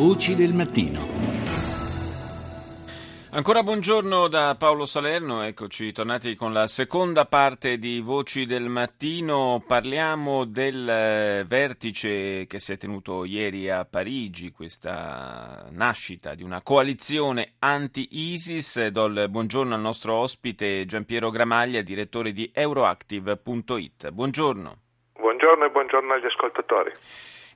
Voci del mattino. Ancora buongiorno da Paolo Salerno, eccoci tornati con la seconda parte di Voci del Mattino. Parliamo del eh, vertice che si è tenuto ieri a Parigi, questa nascita di una coalizione anti-ISIS. Do il buongiorno al nostro ospite Giampiero Gramaglia, direttore di Euroactive.it. Buongiorno. Buongiorno e buongiorno agli ascoltatori.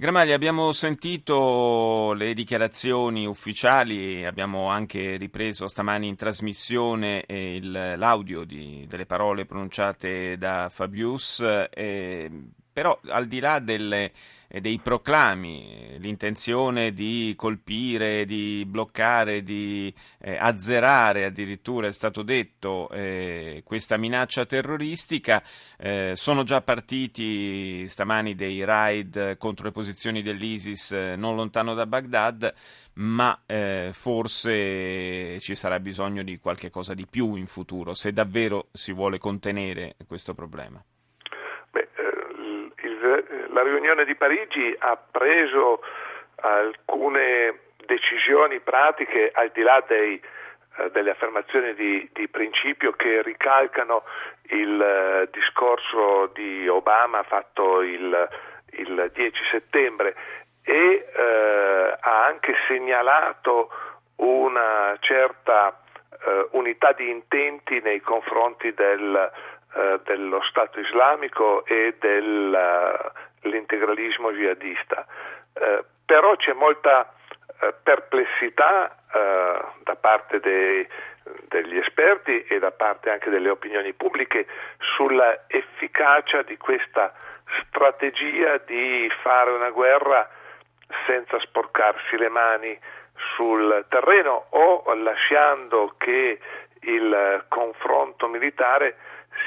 Gramaglia, abbiamo sentito le dichiarazioni ufficiali, abbiamo anche ripreso stamani in trasmissione il, l'audio di, delle parole pronunciate da Fabius, eh, però al di là delle dei proclami, l'intenzione di colpire, di bloccare, di eh, azzerare addirittura è stato detto eh, questa minaccia terroristica. Eh, sono già partiti stamani dei raid contro le posizioni dell'ISIS eh, non lontano da Baghdad, ma eh, forse ci sarà bisogno di qualche cosa di più in futuro se davvero si vuole contenere questo problema la riunione di Parigi ha preso alcune decisioni pratiche al di là dei, eh, delle affermazioni di, di, principio che ricalcano il eh, discorso di Obama fatto il, il 10 settembre e eh, ha anche segnalato una certa eh, unità di intenti nei confronti del, dello Stato islamico e del, l'integralismo jihadista. Eh, però c'è molta eh, perplessità eh, da parte dei, degli esperti e da parte anche delle opinioni pubbliche sulla efficacia di questa strategia di fare una guerra senza sporcarsi le mani sul terreno o lasciando che il confronto militare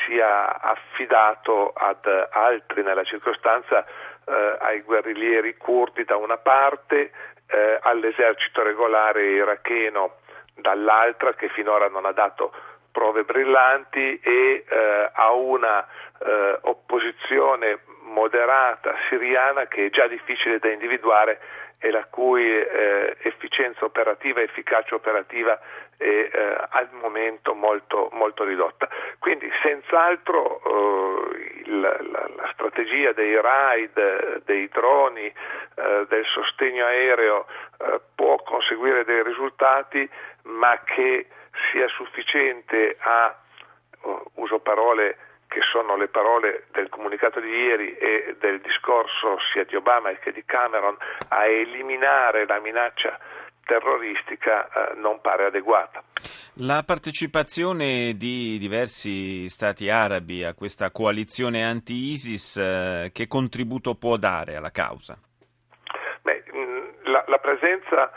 sia affidato ad altri nella circostanza eh, ai guerriglieri curdi da una parte, eh, all'esercito regolare iracheno dall'altra che finora non ha dato prove brillanti e eh, a una eh, opposizione moderata siriana che è già difficile da individuare e la cui eh, efficienza operativa efficacia operativa è eh, al momento molto, molto, ridotta. Quindi senz'altro eh, il, la, la, strategia dei raid, dei droni, eh, del sostegno aereo eh, può conseguire dei risultati, ma che sia sufficiente a, oh, uso parole che sono le parole del comunicato di ieri e del discorso sia di Obama che di Cameron, a eliminare la minaccia terroristica eh, non pare adeguata. La partecipazione di diversi stati arabi a questa coalizione anti-ISIS eh, che contributo può dare alla causa? Beh, la, la, presenza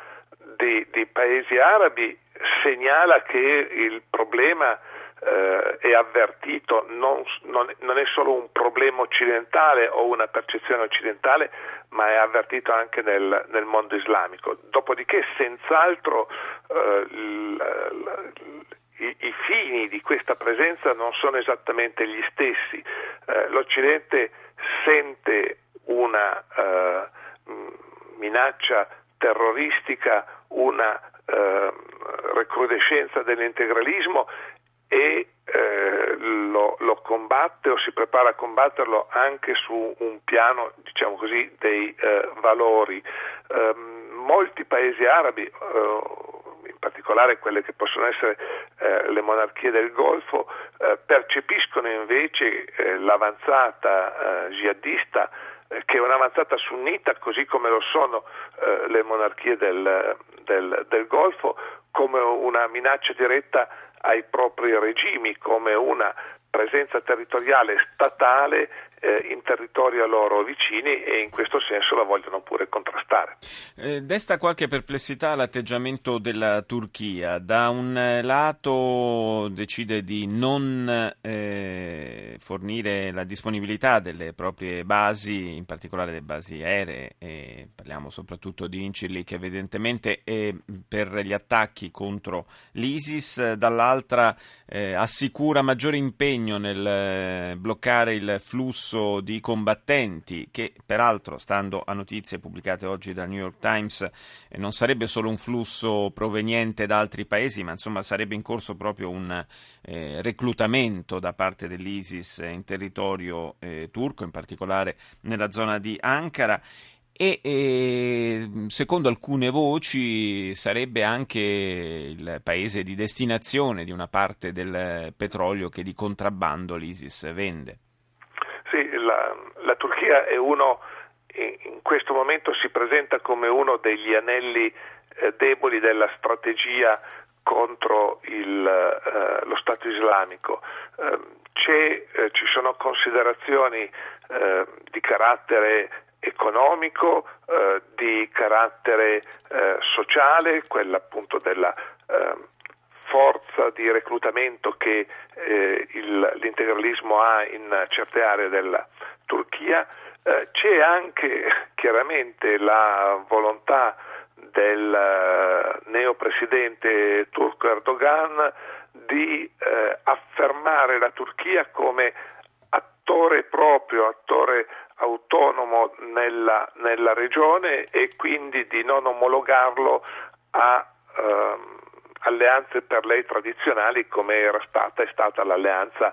di, di paesi arabi segnala che il problema eh, è avvertito, non, non, non, è solo un problema occidentale o una percezione occidentale, ma è avvertito anche nel, nel mondo islamico. Dopodiché, senz'altro, eh, l, l, i, i, fini di questa presenza non sono esattamente gli stessi. Eh, L'Occidente sente una eh, minaccia terroristica, una eh, recrudescenza dell'integralismo e eh, lo, lo, combatte o si prepara a combatterlo anche su un piano, diciamo così, dei eh, valori. Eh, molti paesi arabi, eh, in particolare quelle che possono essere eh, le monarchie del Golfo, eh, percepiscono invece l'avanzata jihadista che è un'avanzata sunnita, così come lo sono le monarchie del, del, del Golfo, come una minaccia diretta ai propri regimi, come una presenza territoriale statale eh, in territori a loro vicini e in questo senso la vogliono pure contrastare. Eh, desta qualche perplessità l'atteggiamento della Turchia. Da un lato decide di non eh, eh, fornire la disponibilità delle proprie basi, in particolare le basi aeree, parliamo soprattutto di Incirli che evidentemente è per gli attacchi contro l'ISIS, dall'altra eh, assicura maggiore impegno nel eh, bloccare il flusso di combattenti che peraltro, stando a notizie pubblicate oggi dal New York Times, eh, non sarebbe solo un flusso proveniente da altri paesi, ma insomma sarebbe in corso proprio un eh, reclutamento da parte dell'ISIS in territorio eh, turco, in particolare nella zona di Ankara e, e, secondo alcune voci sarebbe anche il paese di destinazione di una parte del petrolio che di contrabbando l'ISIS vende. La, la Turchia è uno, in questo momento si presenta come uno degli anelli eh, deboli della strategia contro il, eh, lo Stato islamico. Eh, ci sono considerazioni eh, di carattere economico, eh, di carattere eh, sociale, quella appunto della ehm, forza di reclutamento che eh, il, l'integralismo ha in certe aree della Turchia. c'è anche chiaramente la volontà del uh, neopresidente turco Erdogan di uh, affermare la Turchia come attore proprio, attore autonomo nella, nella regione e quindi di non omologarlo a uh, alleanze per lei tradizionali come era stata è stata l'alleanza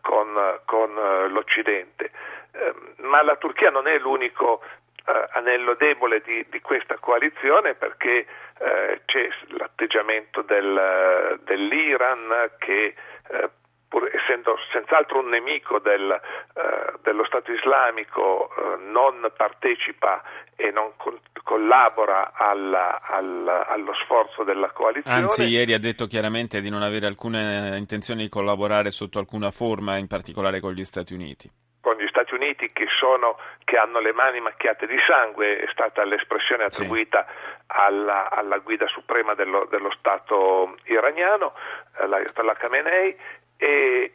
con, con l'Occidente. Ehm, ma la Turchia non è l'unico eh, anello debole di, di, questa coalizione perché eh, c'è l'atteggiamento del, dell'Iran che eh, pur essendo senz'altro un nemico del, eh, dello Stato islamico eh, non partecipa e non co- collabora alla, alla, allo sforzo della coalizione. Anzi, ieri ha detto chiaramente di non avere alcuna intenzione di collaborare sotto alcuna forma, in particolare con gli Stati Uniti con gli Stati Uniti che, sono, che, hanno le mani macchiate di sangue, è stata l'espressione attribuita sì. alla, alla, guida suprema dello, dello Stato iraniano, eh, l'Ayatollah Khamenei, e,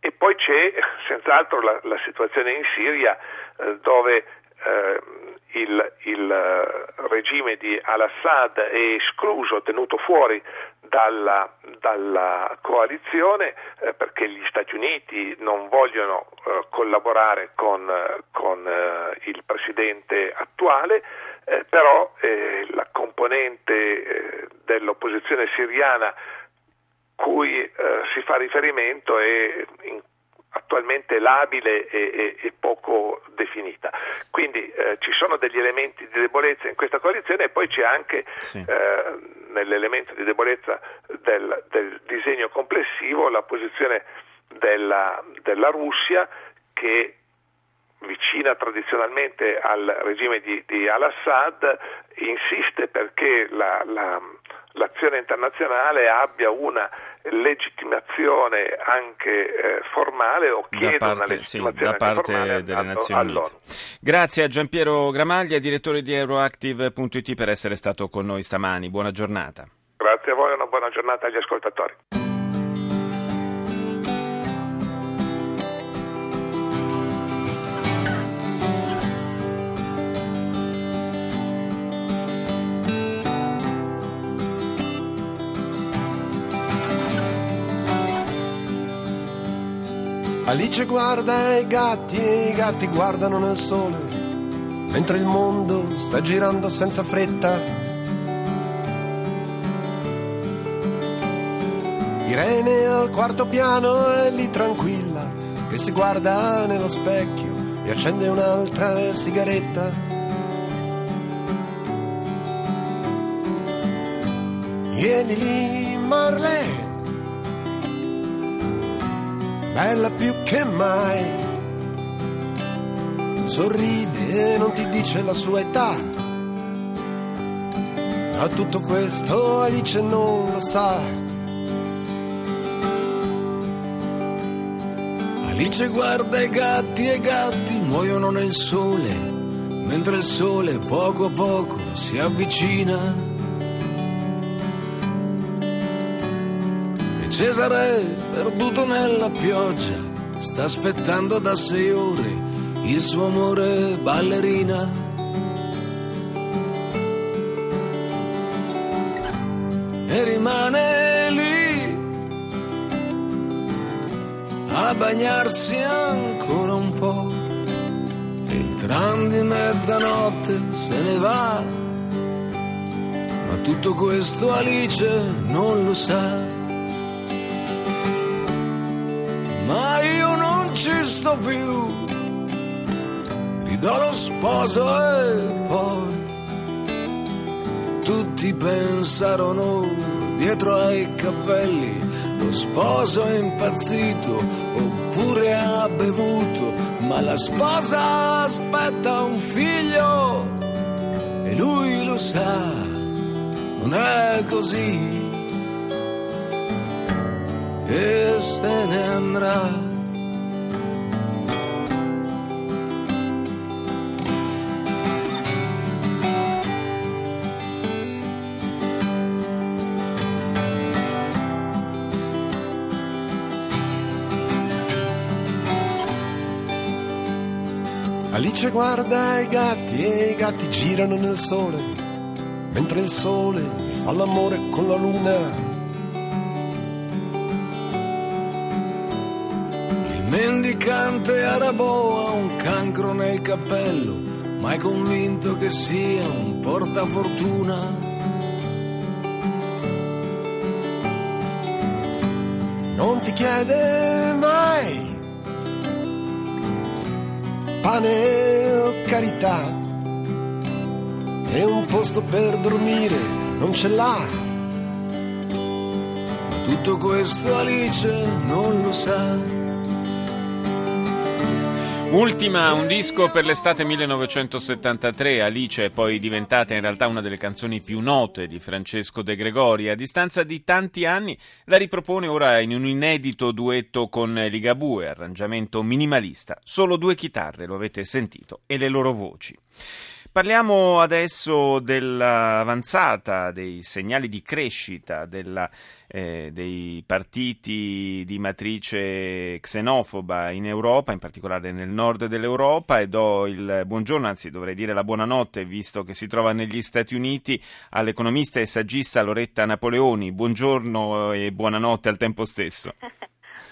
e, poi c'è senz'altro la, la situazione in Siria eh, dove eh, il, il, eh, regime di al-Assad è escluso, tenuto fuori dalla, dalla coalizione eh, perché gli Stati Uniti non vogliono eh, collaborare con, con eh, il presidente attuale, però la componente dell'opposizione siriana cui si fa riferimento è in attualmente labile e, e, e poco definita. Quindi eh, ci sono degli elementi di debolezza in questa coalizione e poi c'è anche sì. eh, nell'elemento di debolezza del, del, disegno complessivo la posizione della, della Russia che vicina tradizionalmente al regime di, di al-Assad, insiste perché la, la, l'azione internazionale abbia una legittimazione anche eh, formale o chiede da parte, sì, da parte delle Nazioni Unite. Grazie a Giampiero Gramaglia, direttore di Euroactive.it per essere stato con noi stamani. Buona giornata. Grazie a voi e una buona giornata agli ascoltatori. Alice guarda i gatti e i gatti guardano nel sole, mentre il mondo sta girando senza fretta. Irene al quarto piano è lì tranquilla, che si guarda nello specchio e accende un'altra sigaretta. Vieni lì, Marlene bella più che mai. Sorride e non ti dice la sua età. Ma tutto questo Alice non lo sa. Alice guarda i gatti e i gatti muoiono nel sole, mentre il sole poco a poco si avvicina Cesare perduto nella pioggia sta aspettando da sei ore il suo amore ballerina. E rimane lì a bagnarsi ancora un po'. E il tram di mezzanotte se ne va. Ma tutto questo Alice non lo sa. Ma io non ci sto più. Ridò lo sposo e poi tutti pensarono dietro ai capelli. Lo sposo è impazzito oppure ha bevuto, ma la sposa aspetta un figlio. E lui lo sa, non è così che se ne andrà. Alice guarda i gatti e i gatti girano nel sole, mentre il sole fa l'amore con la luna. Mendicante arabo ha un cancro nel cappello, ma è convinto che sia un portafortuna. Non ti chiede mai pane o carità e un posto per dormire non ce l'ha. Ma tutto questo Alice non lo sa. Ultima, un disco per l'estate 1973, Alice è poi diventata in realtà una delle canzoni più note di Francesco De Gregori. A distanza di tanti anni la ripropone ora in un inedito duetto con Ligabue, arrangiamento minimalista, solo due chitarre, lo avete sentito, e le loro voci. Parliamo adesso dell'avanzata, dei segnali di crescita della, eh, dei partiti di matrice xenofoba in Europa, in particolare nel nord dell'Europa, e do il buongiorno, anzi dovrei dire la buonanotte, visto che si trova negli Stati Uniti, all'economista e saggista Loretta Napoleoni. Buongiorno e buonanotte al tempo stesso.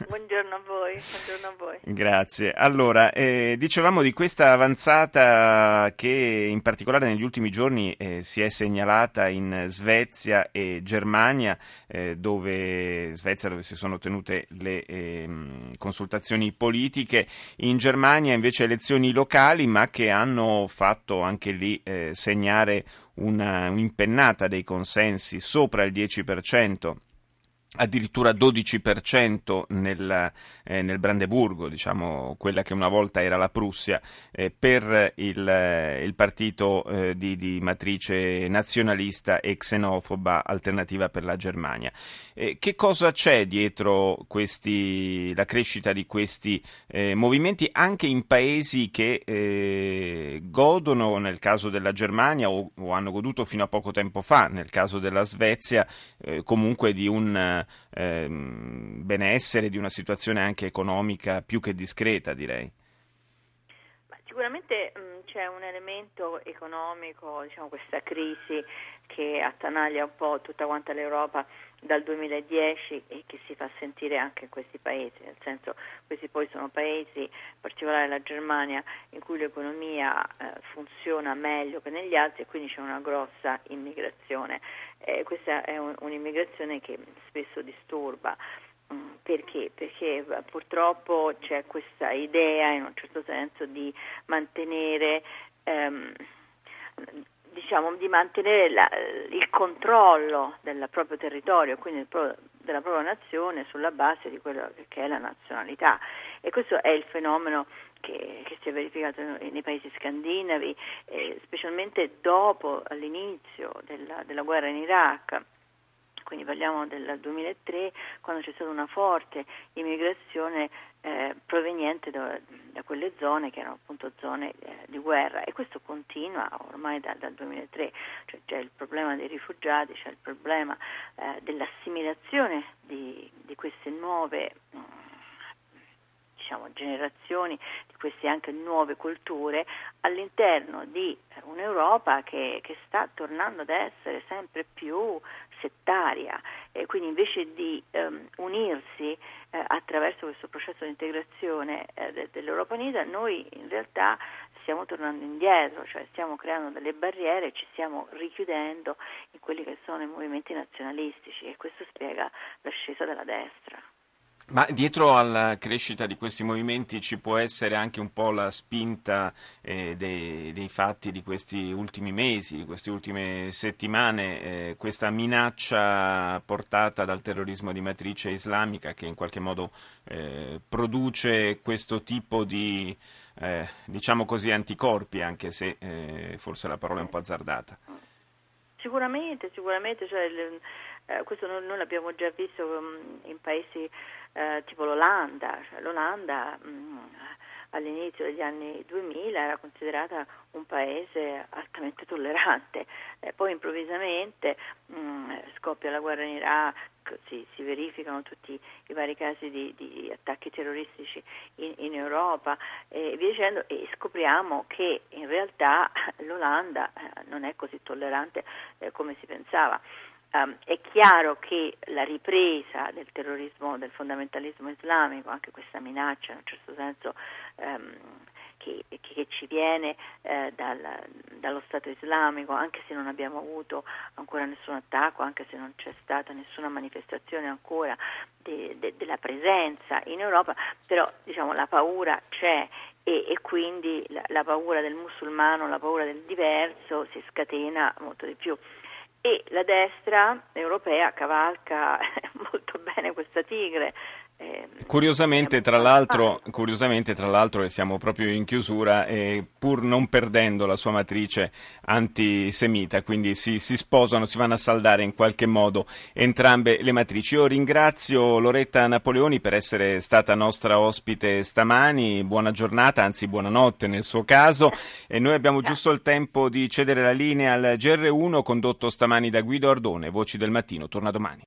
Buongiorno a voi, buongiorno a voi. Grazie. Allora, eh, dicevamo di questa avanzata che in particolare negli ultimi giorni eh, si è segnalata in Svezia e Germania, eh, dove, Svezia dove si sono tenute le ehm, consultazioni politiche, in Germania invece elezioni locali, ma che hanno fatto anche lì eh, segnare una, un'impennata dei consensi sopra il 10% addirittura 12% nel, eh, nel Brandeburgo, diciamo quella che una volta era la Prussia, eh, per il, eh, il partito eh, di, di, matrice nazionalista e xenofoba Alternativa per la Germania. Eh, che cosa c'è dietro questi, la crescita di questi eh, movimenti anche in paesi che godono, nel caso della Germania, o, o, hanno goduto fino a poco tempo fa, nel caso della Svezia, comunque di un ehm, benessere, di una situazione anche economica più che discreta, direi. Sicuramente mh, c'è un elemento economico, diciamo questa crisi che attanaglia un po' tutta quanta l'Europa dal 2010 e che si fa sentire anche in questi paesi, nel senso questi poi sono paesi, in particolare la Germania, in cui l'economia eh, funziona meglio che negli altri e quindi c'è una grossa immigrazione. Eh, questa è un, un'immigrazione che spesso disturba. Mm, perché? Perché eh, purtroppo c'è questa idea in un certo senso di mantenere ehm, diciamo, di mantenere la, il controllo del proprio territorio, quindi pro, della propria nazione sulla base di quello che è la nazionalità. E questo è il fenomeno che, che si è verificato nei paesi scandinavi, eh, specialmente dopo l'inizio della, della guerra in Iraq quindi parliamo del 2003, quando c'è stata una forte immigrazione eh, proveniente da, da, quelle zone che erano appunto zone eh, di guerra. E questo continua ormai da, dal 2003, cioè c'è il problema dei rifugiati, c'è il problema eh, dell'assimilazione di, di, queste nuove mm, diciamo, generazioni di queste anche nuove culture all'interno di un'Europa che, che sta tornando ad essere sempre più settaria e quindi invece di um, unirsi eh, attraverso questo processo di integrazione eh, de- dell'Europa Unita, noi in realtà stiamo tornando indietro, cioè stiamo creando delle barriere e ci stiamo richiudendo in quelli che sono i movimenti nazionalistici e questo spiega l'ascesa della destra. Ma dietro alla crescita di questi movimenti ci può essere anche un po' la spinta eh, dei, dei, fatti di questi ultimi mesi, di queste ultime settimane, eh, questa minaccia portata dal terrorismo di matrice islamica che in qualche modo eh, produce questo tipo di, eh, diciamo così, anticorpi, anche se eh, forse la parola è un po' azzardata. Sicuramente, sicuramente, cioè, eh, questo noi, noi, l'abbiamo già visto um, in paesi eh, tipo l'Olanda, cioè, l'Olanda mm, all'inizio degli anni 2000 era considerata un paese altamente tollerante, eh, poi improvvisamente mm, scoppia la guerra in Iraq, si, si, verificano tutti i vari casi di, di attacchi terroristici in, in Europa e via dicendo e scopriamo che in realtà l'Olanda eh, non è così tollerante eh, come si pensava. Um, è chiaro che la ripresa del terrorismo, del fondamentalismo islamico, anche questa minaccia in un certo senso um, che, che, ci viene eh, dal, dallo Stato islamico, anche se non abbiamo avuto ancora nessun attacco, anche se non c'è stata nessuna manifestazione ancora de, de, della presenza in Europa, però diciamo, la paura c'è e, e quindi la, la paura del musulmano, la paura del diverso si scatena molto di più e la destra europea cavalca molto bene questa tigre. Curiosamente, tra l'altro, curiosamente, tra l'altro, siamo proprio in chiusura, eh, pur non perdendo la sua matrice antisemita, quindi si, si, sposano, si vanno a saldare in qualche modo entrambe le matrici. Io ringrazio Loretta Napoleoni per essere stata nostra ospite stamani, buona giornata, anzi buonanotte nel suo caso, e noi abbiamo giusto il tempo di cedere la linea al GR1 condotto stamani da Guido Ardone, Voci del Mattino, torna domani.